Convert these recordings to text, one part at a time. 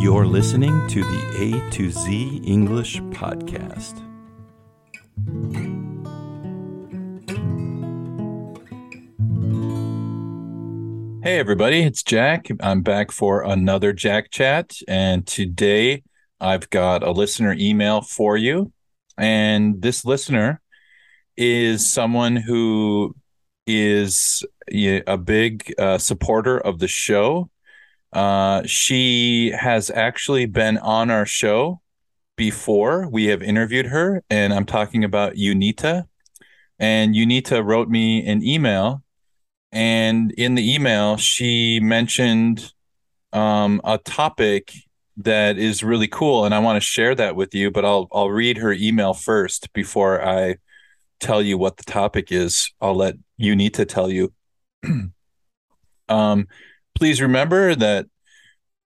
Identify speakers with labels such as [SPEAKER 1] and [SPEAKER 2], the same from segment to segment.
[SPEAKER 1] You're listening to the A to Z English Podcast. Hey, everybody, it's Jack. I'm back for another Jack Chat. And today I've got a listener email for you. And this listener is someone who is a big uh, supporter of the show uh, she has actually been on our show before. We have interviewed her, and I'm talking about Unita. And Unita wrote me an email, and in the email, she mentioned um, a topic that is really cool, and I want to share that with you. But I'll I'll read her email first before I tell you what the topic is. I'll let Unita tell you. um, please remember that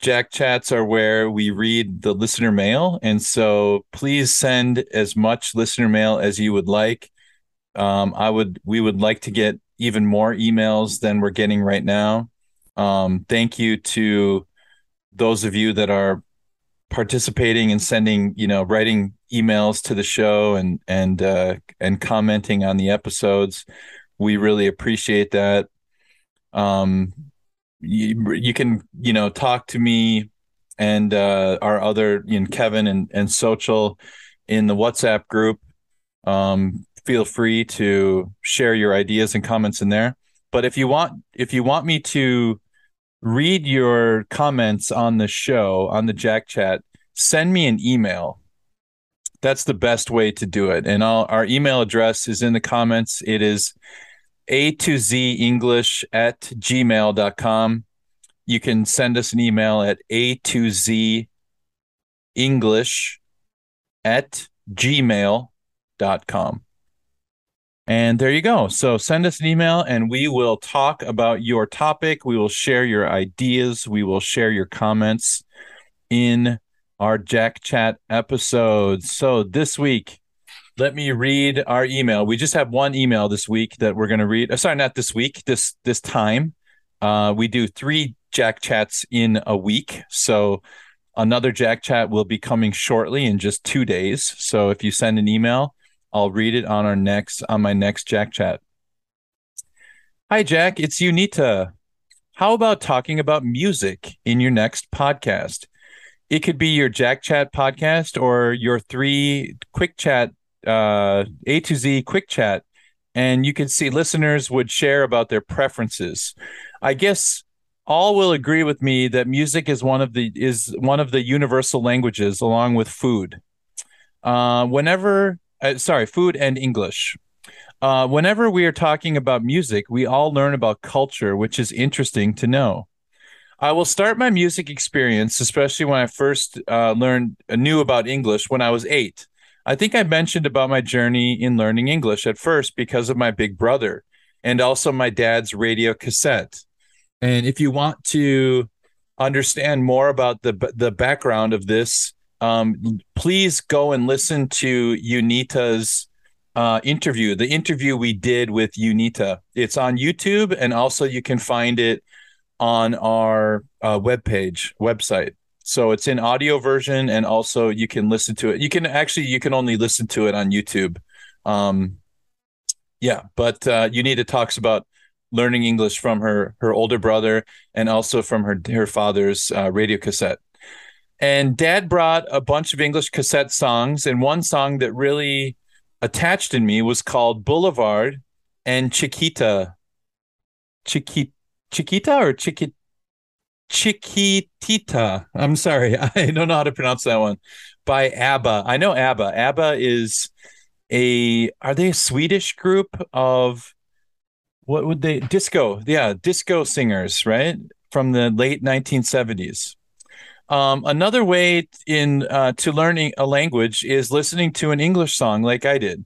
[SPEAKER 1] Jack chats are where we read the listener mail. And so please send as much listener mail as you would like. Um, I would, we would like to get even more emails than we're getting right now. Um, thank you to those of you that are participating and sending, you know, writing emails to the show and, and, uh, and commenting on the episodes. We really appreciate that. Um, you, you can you know talk to me and uh, our other you know Kevin and and Social in the WhatsApp group. Um, feel free to share your ideas and comments in there. But if you want if you want me to read your comments on the show on the Jack Chat, send me an email. That's the best way to do it. And I'll, our email address is in the comments. It is a to Z English at gmail.com. You can send us an email at A to Z English at gmail.com. And there you go. So send us an email and we will talk about your topic. We will share your ideas. We will share your comments in our Jack Chat episodes. So this week, let me read our email. We just have one email this week that we're going to read. Uh, sorry, not this week. This this time, uh, we do three Jack chats in a week. So another Jack chat will be coming shortly in just two days. So if you send an email, I'll read it on our next on my next Jack chat. Hi Jack, it's Unita. How about talking about music in your next podcast? It could be your Jack Chat podcast or your three quick chat uh, A to Z quick chat, and you can see listeners would share about their preferences. I guess all will agree with me that music is one of the is one of the universal languages, along with food. Uh, whenever, uh, sorry, food and English. Uh, whenever we are talking about music, we all learn about culture, which is interesting to know. I will start my music experience, especially when I first uh, learned uh, knew about English when I was eight. I think I mentioned about my journey in learning English at first because of my big brother and also my dad's radio cassette. And if you want to understand more about the the background of this, um, please go and listen to Unita's uh, interview, the interview we did with Unita. It's on YouTube, and also you can find it on our uh, webpage website so it's in audio version and also you can listen to it. You can actually you can only listen to it on youtube. Um yeah but uh unita talks about learning english from her her older brother and also from her her father's uh, radio cassette. And dad brought a bunch of english cassette songs and one song that really attached in me was called boulevard and chiquita. Chiquita chiquita or chiquita Chiquitita. I'm sorry, I don't know how to pronounce that one. By ABBA. I know ABBA. ABBA is a are they a Swedish group of what would they disco? Yeah, disco singers, right? From the late 1970s. Um, another way in uh, to learning a language is listening to an English song, like I did.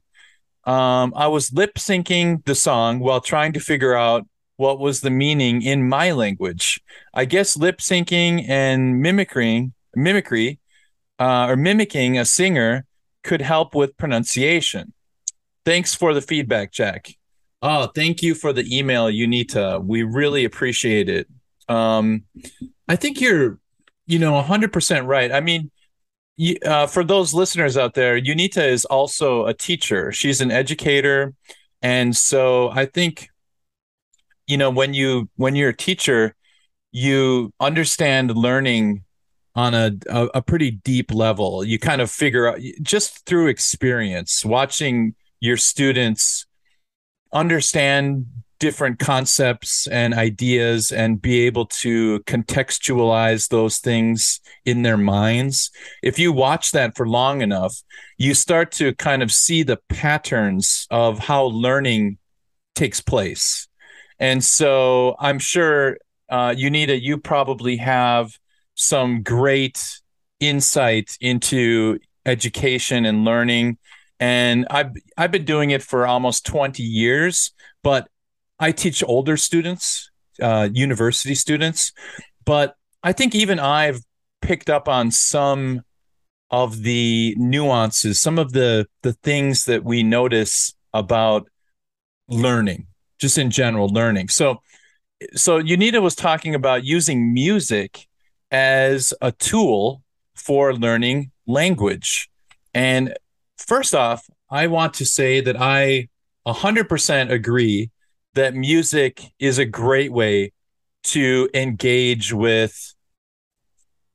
[SPEAKER 1] Um, I was lip syncing the song while trying to figure out what was the meaning in my language. I guess lip syncing and mimicking, mimicry, uh, or mimicking a singer could help with pronunciation. Thanks for the feedback, Jack. Oh, thank you for the email, Unita. We really appreciate it. Um, I think you're, you know, 100% right. I mean, uh, for those listeners out there, Unita is also a teacher. She's an educator, and so I think, you know, when you when you're a teacher, you understand learning on a, a, a pretty deep level. You kind of figure out just through experience, watching your students understand different concepts and ideas and be able to contextualize those things in their minds. If you watch that for long enough, you start to kind of see the patterns of how learning takes place. And so I'm sure, uh, Unita, you probably have some great insight into education and learning. And I've I've been doing it for almost 20 years, but I teach older students, uh, university students, but I think even I've picked up on some of the nuances, some of the the things that we notice about learning, just in general learning. So, so Unita was talking about using music as a tool for learning language, and first off, I want to say that I 100% agree that music is a great way to engage with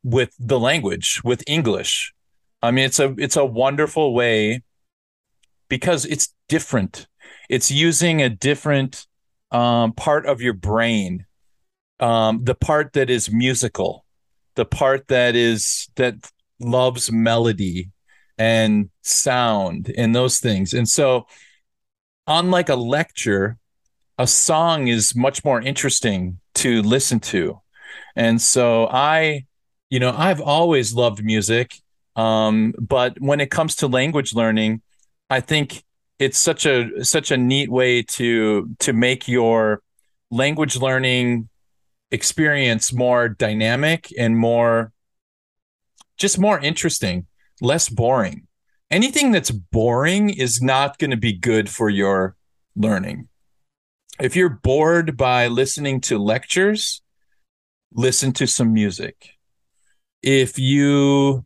[SPEAKER 1] with the language with english. I mean it's a it's a wonderful way because it's different it's using a different um, part of your brain um, the part that is musical the part that is that loves melody and sound and those things and so unlike a lecture a song is much more interesting to listen to. And so I, you know, I've always loved music. Um, but when it comes to language learning, I think it's such a such a neat way to to make your language learning experience more dynamic and more just more interesting, less boring. Anything that's boring is not going to be good for your learning if you're bored by listening to lectures, listen to some music. If you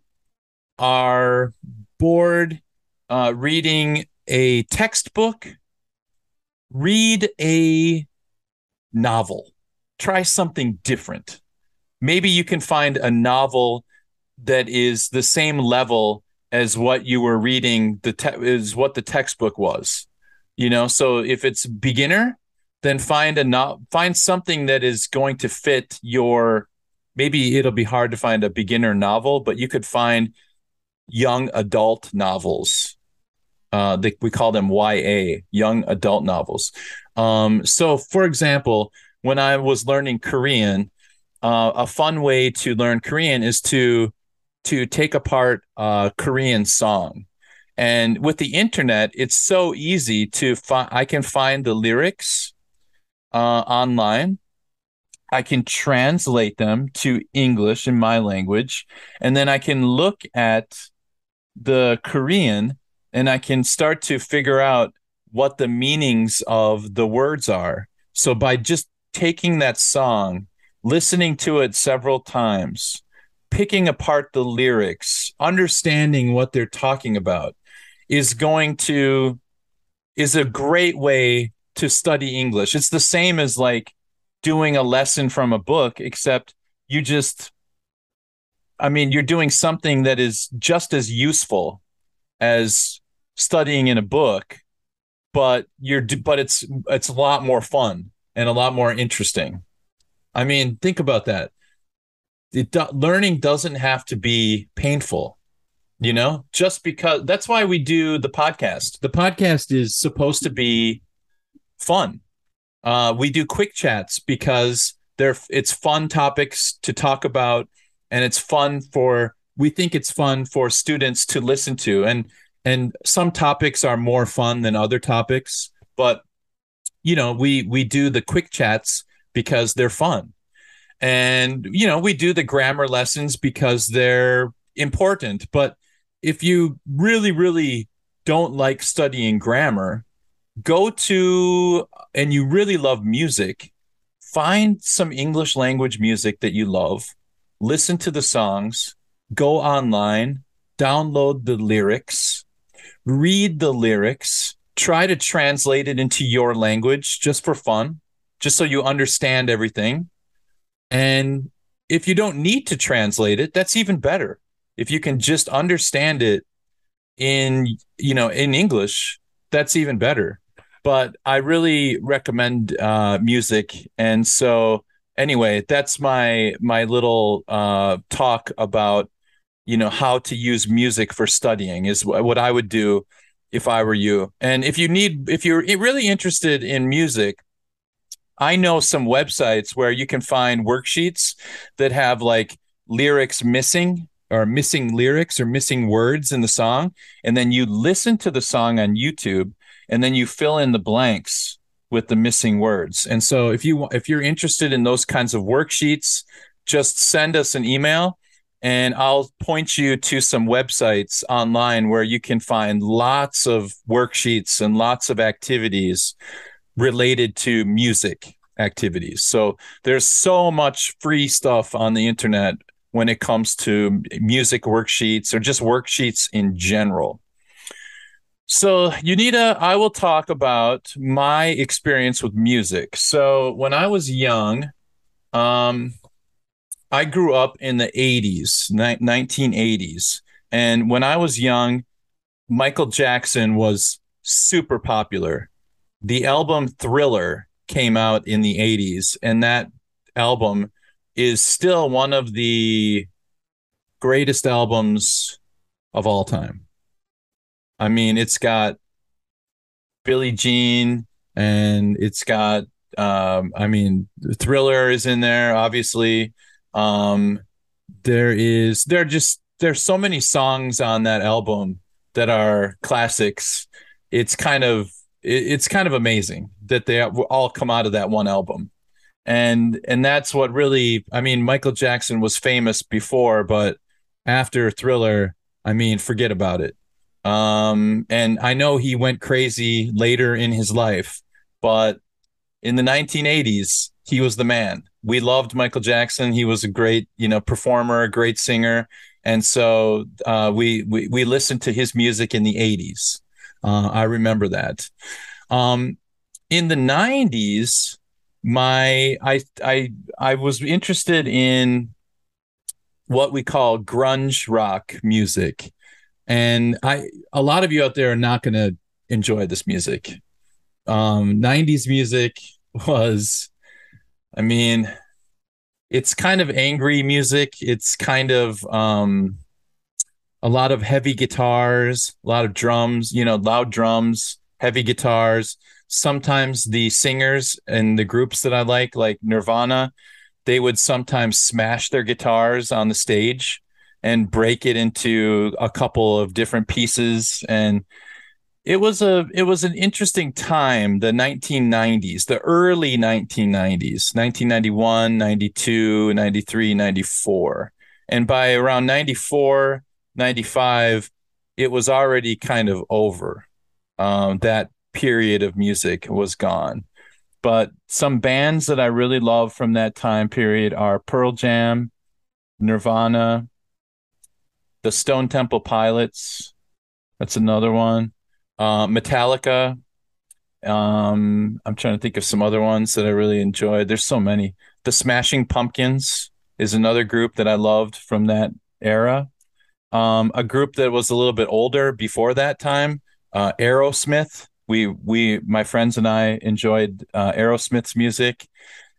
[SPEAKER 1] are bored uh, reading a textbook, read a novel. Try something different. Maybe you can find a novel that is the same level as what you were reading the te- is what the textbook was. You know, so if it's beginner, then find a no- find something that is going to fit your maybe it'll be hard to find a beginner novel but you could find young adult novels uh, they, we call them ya young adult novels. Um, so for example when i was learning korean uh, a fun way to learn korean is to to take apart a korean song. And with the internet it's so easy to find i can find the lyrics uh, online. I can translate them to English in my language, and then I can look at the Korean and I can start to figure out what the meanings of the words are. So by just taking that song, listening to it several times, picking apart the lyrics, understanding what they're talking about is going to is a great way to study English. It's the same as like doing a lesson from a book, except you just, I mean, you're doing something that is just as useful as studying in a book, but you're, but it's, it's a lot more fun and a lot more interesting. I mean, think about that. It, learning doesn't have to be painful you know just because that's why we do the podcast the podcast is supposed to be fun. Uh, we do quick chats because they're it's fun topics to talk about and it's fun for we think it's fun for students to listen to and and some topics are more fun than other topics but you know we we do the quick chats because they're fun. And you know we do the grammar lessons because they're important. But if you really really don't like studying grammar go to and you really love music find some english language music that you love listen to the songs go online download the lyrics read the lyrics try to translate it into your language just for fun just so you understand everything. And if you don't need to translate it that's even better. If you can just understand it in you know in english that's even better. But i really recommend uh, music. And so anyway that's my my little uh, talk about you know how to use music for studying is what i would do if i were you and if you need if you're really interested in music i know some websites where you can find worksheets that have like lyrics missing or missing lyrics or missing words in the song and then you listen to the song on YouTube and then you fill in the blanks with the missing words. And so if you if you're interested in those kinds of worksheets, just send us an email and I'll point you to some websites online where you can find lots of worksheets and lots of activities related to music activities. So there's so much free stuff on the internet when it comes to music worksheets or just worksheets in general. So, Unita, I will talk about my experience with music. So, when I was young, um, I grew up in the 80s, ni- 1980s. And when I was young, Michael Jackson was super popular. The album Thriller came out in the 80s, and that album is still one of the greatest albums of all time. I mean, it's got Billie Jean and it's got um, I mean, Thriller is in there, obviously. Um, there is there are just there's so many songs on that album that are classics. It's kind of it's kind of amazing that they all come out of that one album. And and that's what really i mean michael jackson was famous before but after thriller i mean forget about it. Um and i know he went crazy later in his life but in the 1980s he was the man we loved michael jackson he was a great you know performer a great singer and so uh, we, we we listened to his music in the 80s uh, i remember that um in the 90s my I I I was interested in what we call grunge rock music. And I a lot of you out there are not going to enjoy this music. Um 90s music was I mean it's kind of angry music. It's kind of um a lot of heavy guitars, a lot of drums, you know, loud drums, heavy guitars sometimes the singers and the groups that I like, like Nirvana, they would sometimes smash their guitars on the stage and break it into a couple of different pieces and it was a it was an interesting time the 1990s the early 1990s 1991 92 93 94 and by around 94 95 it was already kind of over um, that period of music was gone. But some bands that I really love from that time period are Pearl Jam, Nirvana, the Stone Temple Pilots. That's another one. Uh, Metallica. Um, I'm trying to think of some other ones that I really enjoyed. There's so many. The Smashing Pumpkins is another group that I loved from that era. Um, a group that was a little bit older before that time, uh, Aerosmith we we my friends and I enjoyed uh, Aerosmith's music.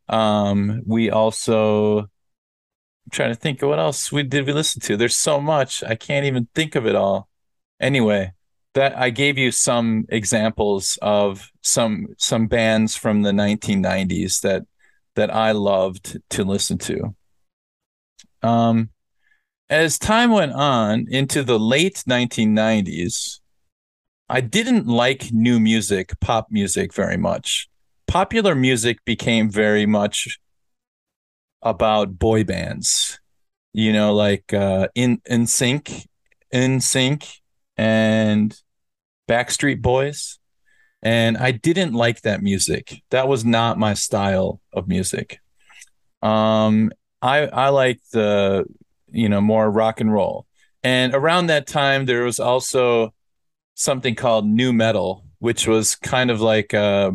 [SPEAKER 1] Um, we also I'm trying to think of what else we did we listen to. There's so much I can't even think of it all. Anyway, that I gave you some examples of some some bands from the 1990s that that I loved to listen to. Um, as time went on into the late 1990s, I didn't like new music, pop music very much. Popular music became very much about boy bands, you know, like uh, NSYNC, in sync, and Backstreet Boys. And I didn't like that music. That was not my style of music. Um, I I like the you know more rock and roll. And around that time, there was also something called nu metal, which was kind of like uh,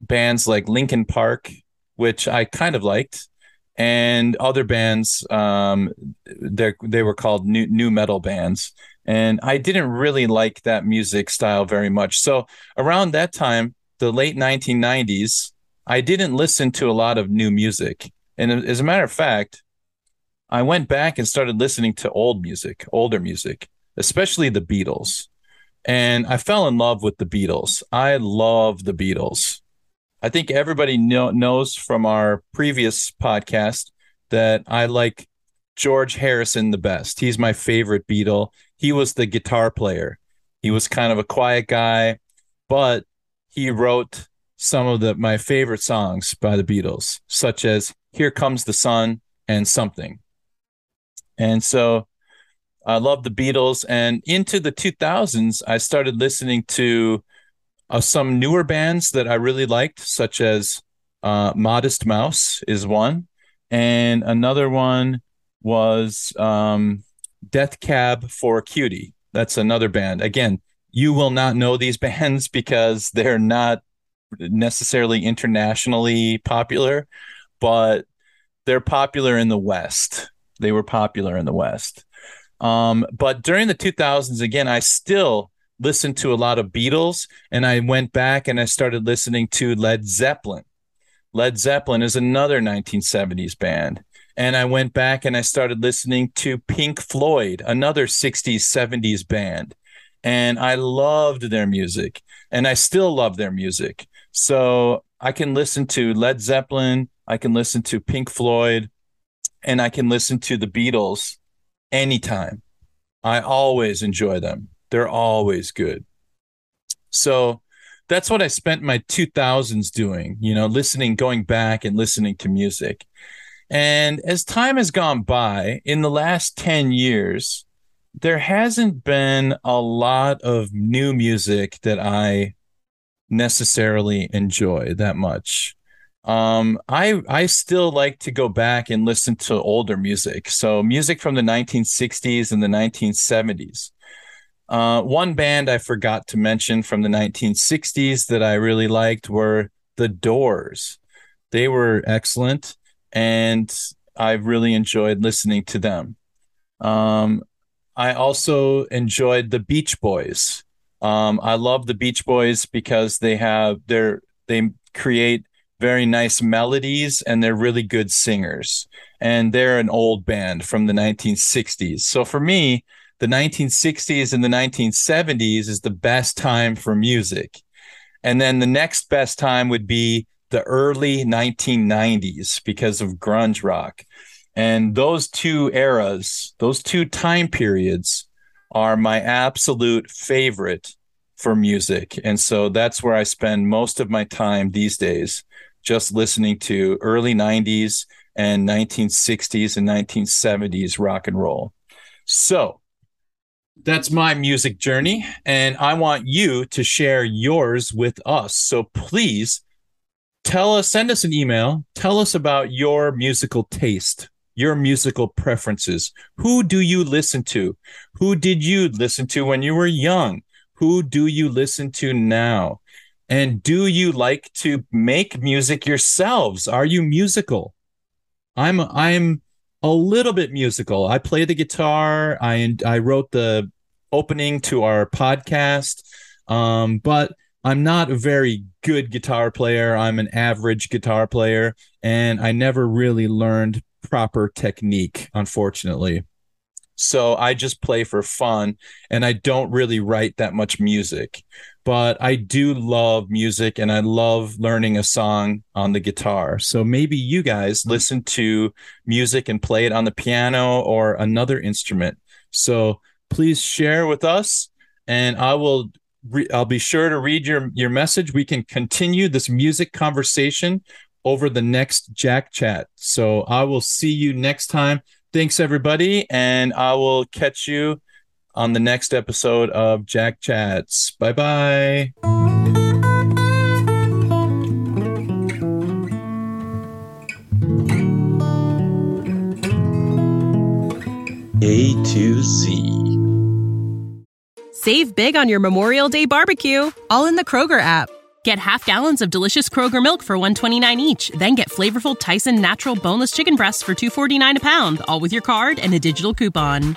[SPEAKER 1] bands like Linkin Park, which I kind of liked, and other bands. Um, they were called new nu metal bands, and I didn't really like that music style very much. So around that time, the late 1990s, I didn't listen to a lot of new music. And as a matter of fact, I went back and started listening to old music, older music, especially the Beatles. And I fell in love with the Beatles. I love the Beatles. I think everybody know, knows from our previous podcast that I like George Harrison the best. He's my favorite Beatle. He was the guitar player. He was kind of a quiet guy, but he wrote some of the my favorite songs by the Beatles, such as Here Comes the Sun and Something. And so I love the Beatles. And into the 2000s, I started listening to uh, some newer bands that I really liked, such as uh, Modest Mouse is one, and another one was um, Death Cab for Cutie. That's another band. Again, you will not know these bands because they're not necessarily internationally popular, but they're popular in the West. They were popular in the West. Um, but during the 2000s, again, I still listened to a lot of Beatles, and I went back and I started listening to Led Zeppelin. Led Zeppelin is another 1970s band. And I went back and I started listening to Pink Floyd, another 60s, 70s band. And I loved their music, and I still love their music. So I can listen to Led Zeppelin, I can listen to Pink Floyd, and I can listen to the Beatles anytime. I always enjoy them. They're always good. So that's what I spent my 2000s doing, you know, listening, going back and listening to music. And as time has gone by, in the last 10 years, there hasn't been a lot of new music that I necessarily enjoy that much. Um, I I still like to go back and listen to older music. So music from the 1960s and the 1970s. Uh, one band I forgot to mention from the 1960s that I really liked were the Doors. They were excellent, and I really enjoyed listening to them. Um, I also enjoyed the Beach Boys. Um, I love the Beach Boys because they have their they create very nice melodies and they're really good singers. And they're an old band from the 1960s. So for me, the 1960s and the 1970s is the best time for music. And then the next best time would be the early 1990s because of grunge rock. And those two eras, those two time periods are my absolute favorite for music. And so that's where I spend most of my time these days just listening to early 90s and 1960s and 1970s rock and roll. So that's my music journey. And I want you to share yours with us. So please tell us, send us an email, tell us about your musical taste. Your musical preferences. Who do you listen to? Who did you listen to when you were young? Who do you listen to now? And do you like to make music yourselves? Are you musical? I'm I'm a little bit musical. I play the guitar. I I wrote the opening to our podcast. Um, but I'm not a very good guitar player. I'm an average guitar player, and I never really learned proper technique, unfortunately. So I just play for fun and I don't really write that much music. But I do love music and I love learning a song on the guitar. So maybe you guys listen to music and play it on the piano or another instrument. So please share with us and I will re- I'll be sure to read your your message. We can continue this music conversation over the next Jack chat. So I will see you next time. Thanks everybody and I will catch you on the next episode of Jack Chats. Bye bye.
[SPEAKER 2] A to Z.
[SPEAKER 3] Save big on your Memorial Day barbecue, all in the Kroger app. Get half gallons of delicious Kroger milk for 129 each, then get flavorful Tyson natural boneless chicken breasts for 249 a pound, all with your card and a digital coupon.